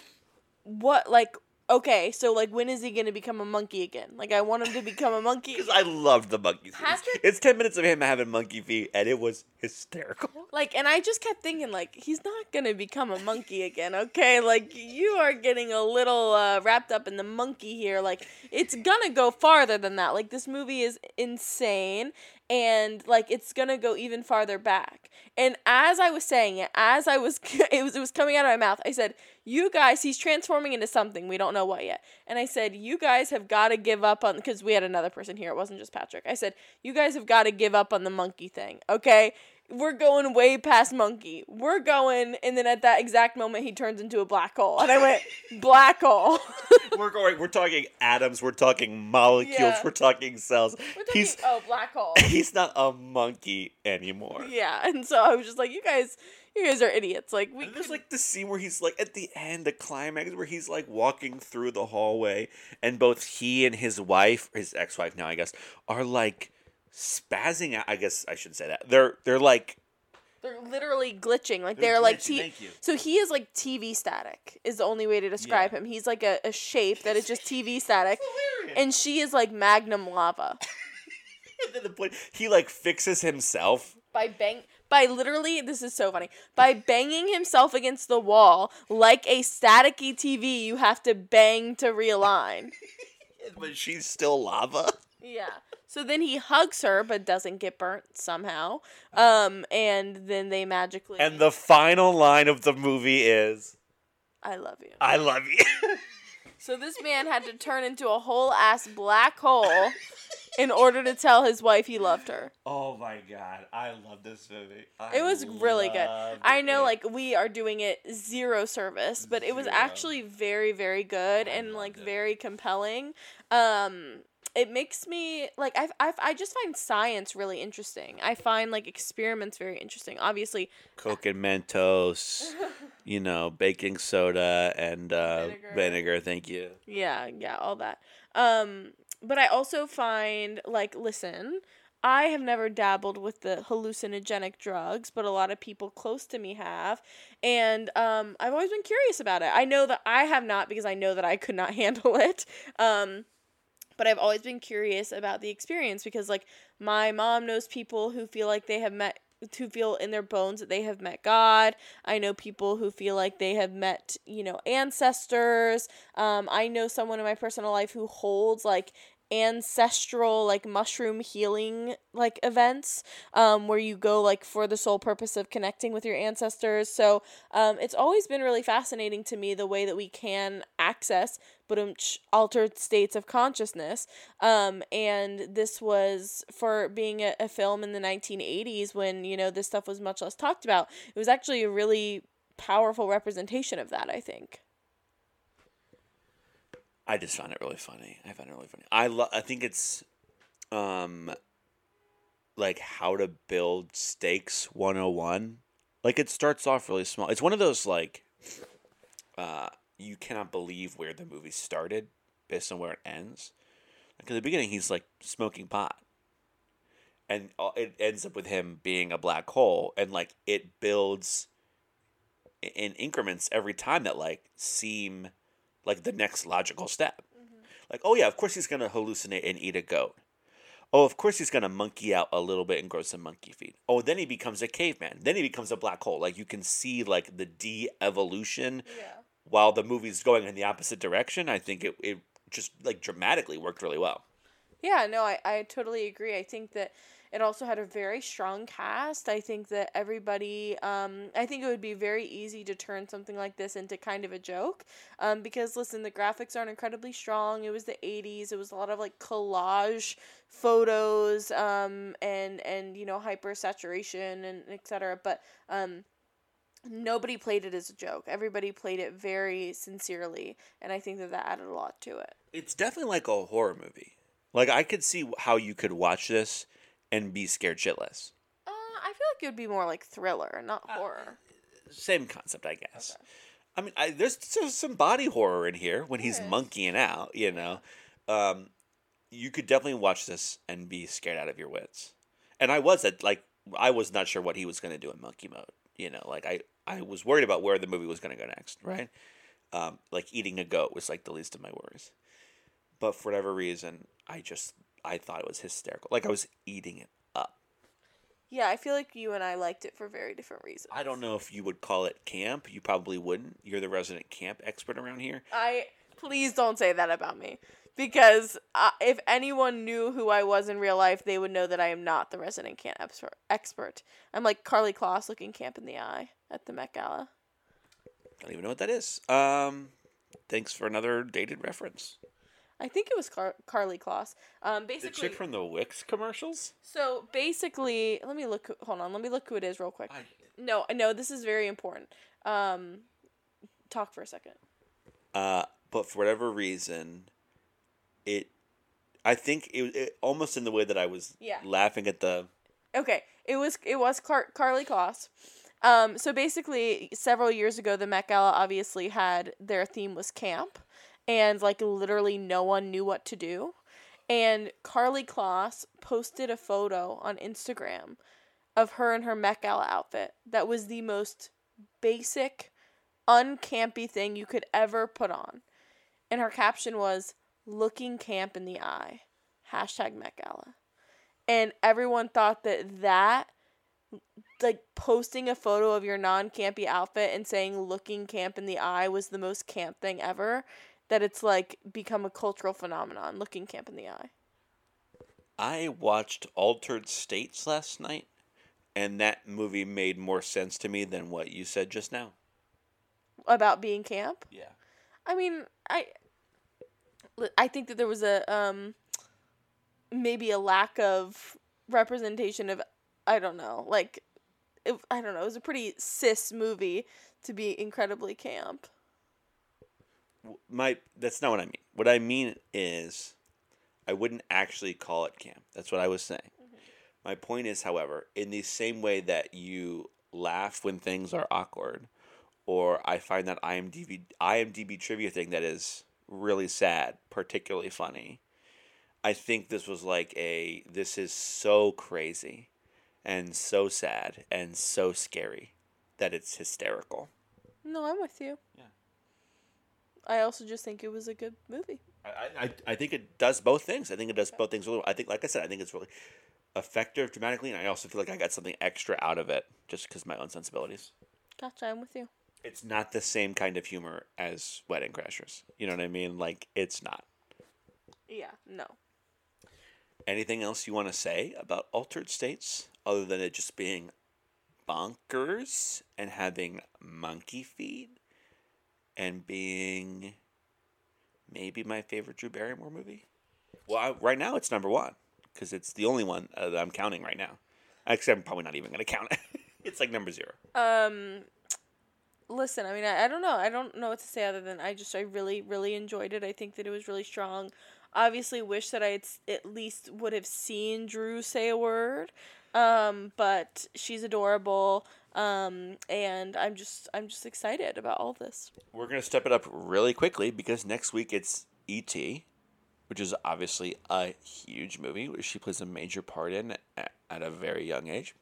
*coughs* what, like, okay, so, like, when is he to become a monkey again? Like, I want him to become a monkey. *laughs* Because I loved the monkey. Patrick- It's 10 minutes of him having monkey feet, and it was hysterical. *laughs* Like, and I just kept thinking, like, he's not gonna become a monkey again, okay? Like, you are getting a little uh, wrapped up in the monkey here. Like, it's gonna go farther than that. Like, this movie is insane, and like, it's gonna go even farther back. And as I was saying it, as I was, *laughs* it was, it was coming out of my mouth. I said, "You guys, he's transforming into something. We don't know what yet." And I said, "You guys have got to give up on," because we had another person here. It wasn't just Patrick. I said, "You guys have got to give up on the monkey thing, okay?" We're going way past monkey. We're going, and then at that exact moment, he turns into a black hole, and I went *laughs* black hole. *laughs* we're going. We're talking atoms. We're talking molecules. Yeah. We're talking cells. We're talking, He's oh black hole. *laughs* he's not a monkey anymore. yeah, and so I was just like, you guys, you guys are idiots. Like we And there's could- like the scene where he's like at the end, the climax where he's like walking through the hallway, and both he and his wife, his ex-wife now, I guess, are like spazzing out. I guess I should say that they're they're like they're literally glitching. Like They're they're, like glitching, t- thank you. So he is like TV static is the only way to describe Yeah. him. He's like a, a shape that is just TV static, and she is like magnum lava. *laughs* and then the point he like fixes himself. by bang by literally this is so funny by banging himself against the wall like a staticky TV you have to bang to realign. *laughs* But she's still lava. Yeah. So then he hugs her but doesn't get burnt somehow. Um and then they magically And the final line of the movie is I love you. I love you. *laughs* So this man had to turn into a whole ass black hole in order to tell his wife he loved her. oh my god. I love this movie. It was really good. I know, it. like we are doing it zero service, but it was actually very, very good I and like it. very compelling. Um, it makes me like I I I just find science really interesting. I find like experiments very interesting. Obviously, Coke and Mentos, *laughs* you know, baking soda and uh, Vinegar. vinegar. Thank you. yeah, yeah, all that. Um, but I also find like listen. I have never dabbled with the hallucinogenic drugs, but a lot of people close to me have. And um, I've always been curious about it. I know that I have not because I know that I could not *laughs* handle it. Um, but I've always been curious about the experience because, like, my mom knows people who feel like they have met, who feel in their bones that they have met God. I know people who feel like they have met, you know, ancestors. Um, I know someone in my personal life who holds, like, ancestral like mushroom healing like events um where you go like for the sole purpose of connecting with your ancestors. So um it's always been really fascinating to me the way that we can access but altered states of consciousness. Um and this was for being a, a film in the 1980s when you know this stuff was much less talked about. It was actually a really powerful representation of that i think I just found it really funny. I found it really funny. I lo- I think it's um like how to build stakes 101. Like it starts off really small. It's one of those like uh you cannot believe where the movie started based on where it ends. Like at the beginning he's like smoking pot. And uh, it ends up with him being a black hole and like it builds in increments every time that like seem like the next logical step. Mm-hmm. Like, oh yeah, of course he's gonna hallucinate and eat a goat. Oh, of course he's gonna monkey out a little bit and grow some monkey feet. Oh, then he becomes a caveman. Then he becomes a black hole. Like you can see like the de-evolution yeah while the movie's going in the opposite direction. I think it, it just like dramatically worked really well. Yeah, no, I, I totally agree. I think that it also had a very strong cast. I think that everybody, um, I think it would be very easy to turn something like this into kind of a joke. Um, because listen, the graphics aren't incredibly strong. It was the 80s. It was a lot of like collage photos, um, and, and, you know, hyper saturation and etc. But, um, nobody played it as a joke. Everybody played it very sincerely, and I think that that added a lot to it. It's definitely like a horror movie. Like I could see how you could watch this and be scared shitless. Uh, I feel like it would be more like thriller, not horror. Same concept, I guess. I mean, I, there's, there's some body horror in here when he's monkeying out. You know, um, you could definitely watch this and be scared out of your wits. And I was at like I was not sure what he was going to do in monkey mode. You know, like I I was worried about where the movie was going to go next. Right, um, like eating a goat was like the least of my worries. But for whatever reason, I just I thought it was hysterical. Like I was eating it up. Yeah, I feel like you and I liked it for very different reasons. I don't know if you would call it camp. You probably wouldn't. You're the resident camp expert around here. I please don't say that about me because uh, if anyone knew who I was in real life, they would know that I am not the resident camp expert. Expert. I'm like Karlie Kloss looking camp in the eye at the Met Gala. I don't even know what that is. Um, thanks for another dated reference. I think it was Car- Karlie Kloss. Um, The basically, chick from the Wix commercials. so basically, let me look. Hold on, let me look who it is real quick. I, No, no, this is very important. Um, talk for a second. uh, but for whatever reason, it. I think it, it almost in the way that I was Yeah. laughing at the. Okay, it was it was Car- Karlie Kloss. Um, so basically, several years ago, the Met Gala obviously had their theme was camp, and like literally no one knew what to do. And Karlie Kloss posted a photo on Instagram of her in her Met outfit that was the most basic, uncampy thing you could ever put on. And her caption was "Looking camp in the eye." Hashtag Met and everyone thought that that like posting a photo of your non-campy outfit and saying looking camp in the eye was the most camp thing ever that it's like become a cultural phenomenon looking camp in the eye I watched Altered States last night, and that movie made more sense to me than what you said just now. about being camp Yeah. i mean i i think that there was a um maybe a lack of representation of i don't know like it, i don't know it was a pretty cis movie to be incredibly camp my that's not what I mean. What I mean is I wouldn't actually call it camp. That's what I was saying. Mm-hmm. My point is, however, in the same way that you laugh when things are awkward, or I find that IMDb IMDb trivia thing that is really sad, particularly funny. I think this was like a this is so crazy and so sad and so scary that it's hysterical. No, I'm with you. Yeah. I also just think it was a good movie. I, I, I think it does both things. I think it does both things really. I think, like I said, I think it's really effective dramatically, and I also feel like I got something extra out of it just because my own sensibilities. Gotcha, I'm with you. It's not the same kind of humor as Wedding Crashers. You know what I mean? Like it's not. Yeah, no. Anything else you want to say about Altered States other than it just being bonkers and having monkey feet and being maybe my favorite Drew Barrymore movie? Well, I, right now it's number one because it's the only one uh, that I'm counting right now. Actually, I'm probably not even going to count it. *laughs* it's like number zero. Um, listen, I mean, I, I don't know. I don't know what to say other than I just, I really, really enjoyed it. I think that it was really strong. Obviously, wish that I at least would have seen Drew say a word. Um, but she's adorable. Um, and I'm just, I'm just excited about all this. We're to step it up really quickly because next week it's E.T., which is obviously a huge movie, which she plays a major part in at, at a very young age.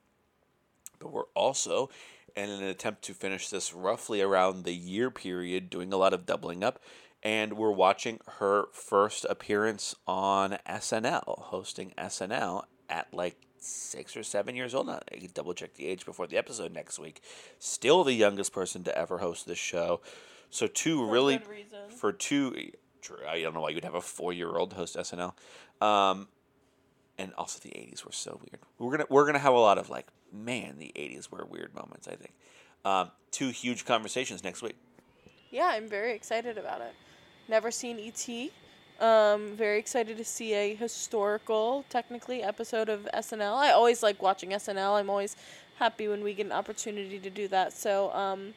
But we're also, in an attempt to finish this roughly around the year period, doing a lot of doubling up. And we're watching her first appearance on SNL, hosting SNL at like six or seven years old. Now, I can double check the age before the episode next week. Still the youngest person to ever host this show. So two really for two. I don't know why you'd have a four year old host SNL. Um, and also the '80s were so weird. We're gonna we're gonna have a lot of like, man, the '80s were weird moments. I think. Um, two huge conversations next week. Yeah, I'm very excited about it. Never seen ET. Um, very excited to see a historical, technically, episode of SNL. I always like watching SNL. I'm always happy when we get an opportunity to do that. So, um,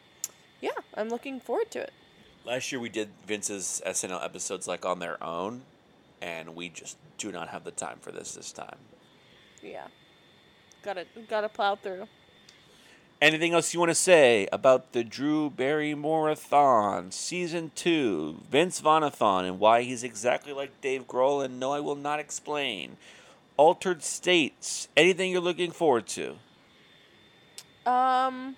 yeah, I'm looking forward to it. Last year we did Vince's SNL episodes like on their own, and we just do not have the time for this this time. Yeah, gotta gotta plow through. Anything else you want to say about the Drew Barrymore-a-thon Season 2, Vince Vaughn-a-thon, and why he's exactly like Dave Grohl, and no, I will not explain. Altered States, anything you're looking forward to? Um,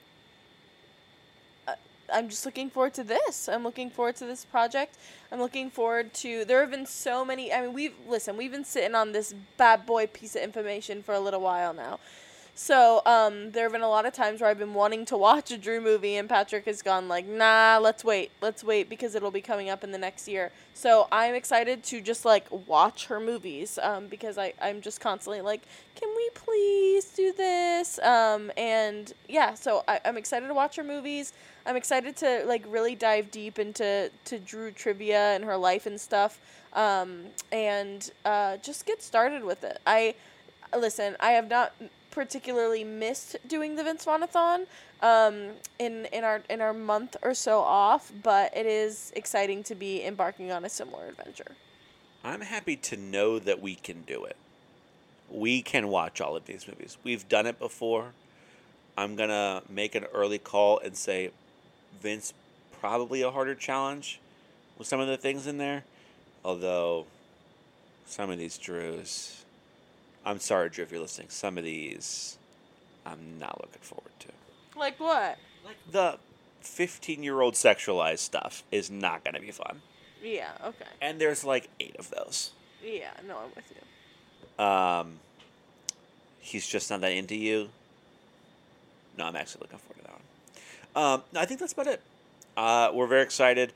I'm just looking forward to this. I'm looking forward to this project. I'm looking forward to. There have been so many. I mean, we've listen. We've been sitting on this bad boy piece of information for a little while now. So, um, there have been a lot of times where I've been wanting to watch a Drew movie, and Patrick has gone like, "Nah, let's wait, let's wait," because it'll be coming up in the next year. So I'm excited to just like watch her movies, um, because I I'm just constantly like, "Can we please do this?" Um, and yeah, so I, I'm excited to watch her movies. I'm excited to like really dive deep into to Drew trivia and her life and stuff, um, and uh, just get started with it. I listen. I have not particularly missed doing the Vince Vaughn-a-thon um, in in our in our month or so off, but it is exciting to be embarking on a similar adventure. I'm happy to know that we can do it. We can watch all of these movies. We've done it before. I'm to make an early call and say Vince probably a harder challenge with some of the things in there. Although some of these Drews I'm sorry, Drew, if you're listening. Some of these I'm not looking forward to. Like what? Like the 15 year old sexualized stuff is not going to be fun. Yeah. Okay. And there's like eight of those. Yeah. No, I'm with you. Um, he's just not that into you. No, I'm actually looking forward to that one. Um, no, I think that's about it. Uh, we're very excited.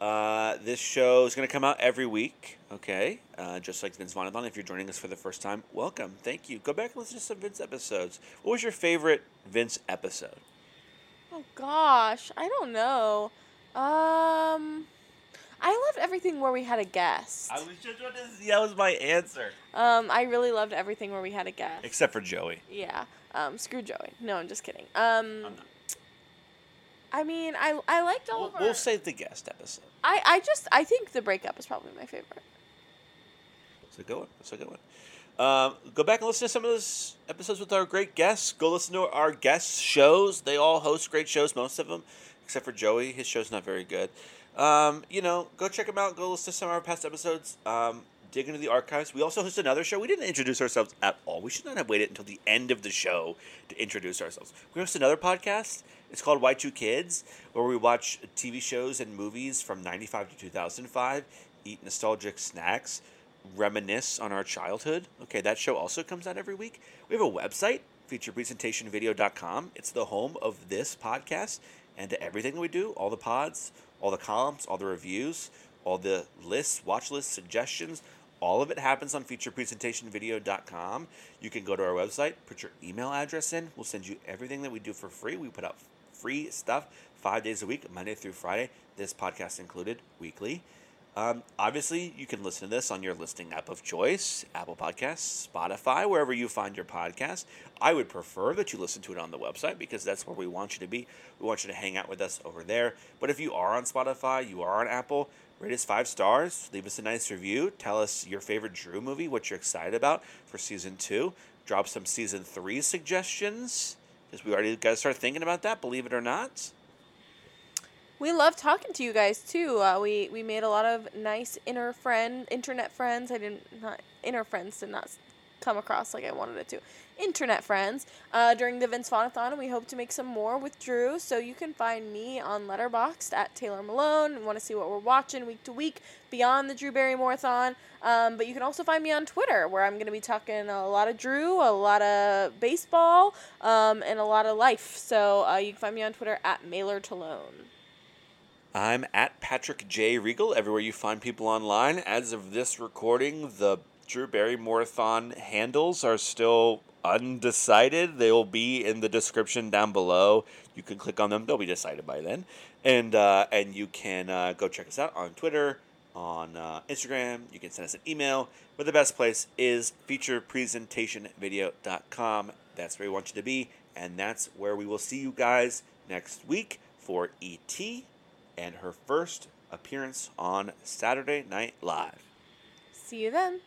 Uh, this show is going to come out every week, okay? Uh, just like Vince Vaughn. If you're joining us for the first time, welcome. Thank you. Go back and listen to some Vince episodes. What was your favorite Vince episode? Oh gosh, I don't know. Um, I loved everything where we had a guest. I was just about to. That was my answer. Um, I really loved everything where we had a guest. Except for Joey. Yeah. Um, screw Joey. No, I'm just kidding. Um, I'm not. I mean, I I liked all We'll, of our. we'll save the guest episode. I I just I think the breakup is probably my favorite. It's a good one. It's a good one. Um, go back and listen to some of those episodes with our great guests. Go listen to our guest shows. They all host great shows, most of them, except for Joey. His show's not very good. Um, you know, go check them out. Go listen to some of our past episodes. Um, dig into the archives. We also host another show. We didn't introduce ourselves at all. We should not have waited until the end of the show to introduce ourselves. We host another podcast. It's called Y2 Kids, where we watch TV shows and movies from 95 to 2005, eat nostalgic snacks, reminisce on our childhood. Okay, that show also comes out every week. We have a website, featurepresentationvideo.com. It's the home of this podcast and everything we do, all the pods, all the columns, all the reviews, all the lists, watch lists, suggestions. All of it happens on featurepresentationvideo.com. You can go to our website, put your email address in. We'll send you everything that we do for free. We put out free stuff five days a week, Monday through Friday. This podcast included weekly. Um, obviously, you can listen to this on your listening app of choice Apple Podcasts, Spotify, wherever you find your podcast. I would prefer that you listen to it on the website because that's where we want you to be. We want you to hang out with us over there. But if you are on Spotify, you are on Apple, rate us five stars, leave us a nice review, tell us your favorite Drew movie, what you're excited about for season two, drop some season three suggestions because we already got to start thinking about that, believe it or not. We love talking to you guys too. Uh, we we made a lot of nice inner friend, internet friends. I didn't not inner friends did not come across like I wanted it to. Internet friends uh, during the Vince Vaughn-a-thon, and we hope to make some more with Drew. So you can find me on Letterboxd at Taylor Malone. want to see what we're watching week to week beyond the Drew Barrymore-thon. Um, but you can also find me on Twitter, where I'm going to be talking a lot of Drew, a lot of baseball, um, and a lot of life. So uh, you can find me on Twitter at Maylor Talone. I'm at Patrick J. Regal, everywhere you find people online. As of this recording, the Drew Barrymore-thon handles are still undecided. They will be in the description down below. You can click on them; they'll be decided by then. And uh, and you can uh, go check us out on Twitter, on uh, Instagram. You can send us an email. But the best place is featurepresentationvideo.com. That's where we want you to be, and that's where we will see you guys next week for ET and her first appearance on Saturday Night Live. See you then.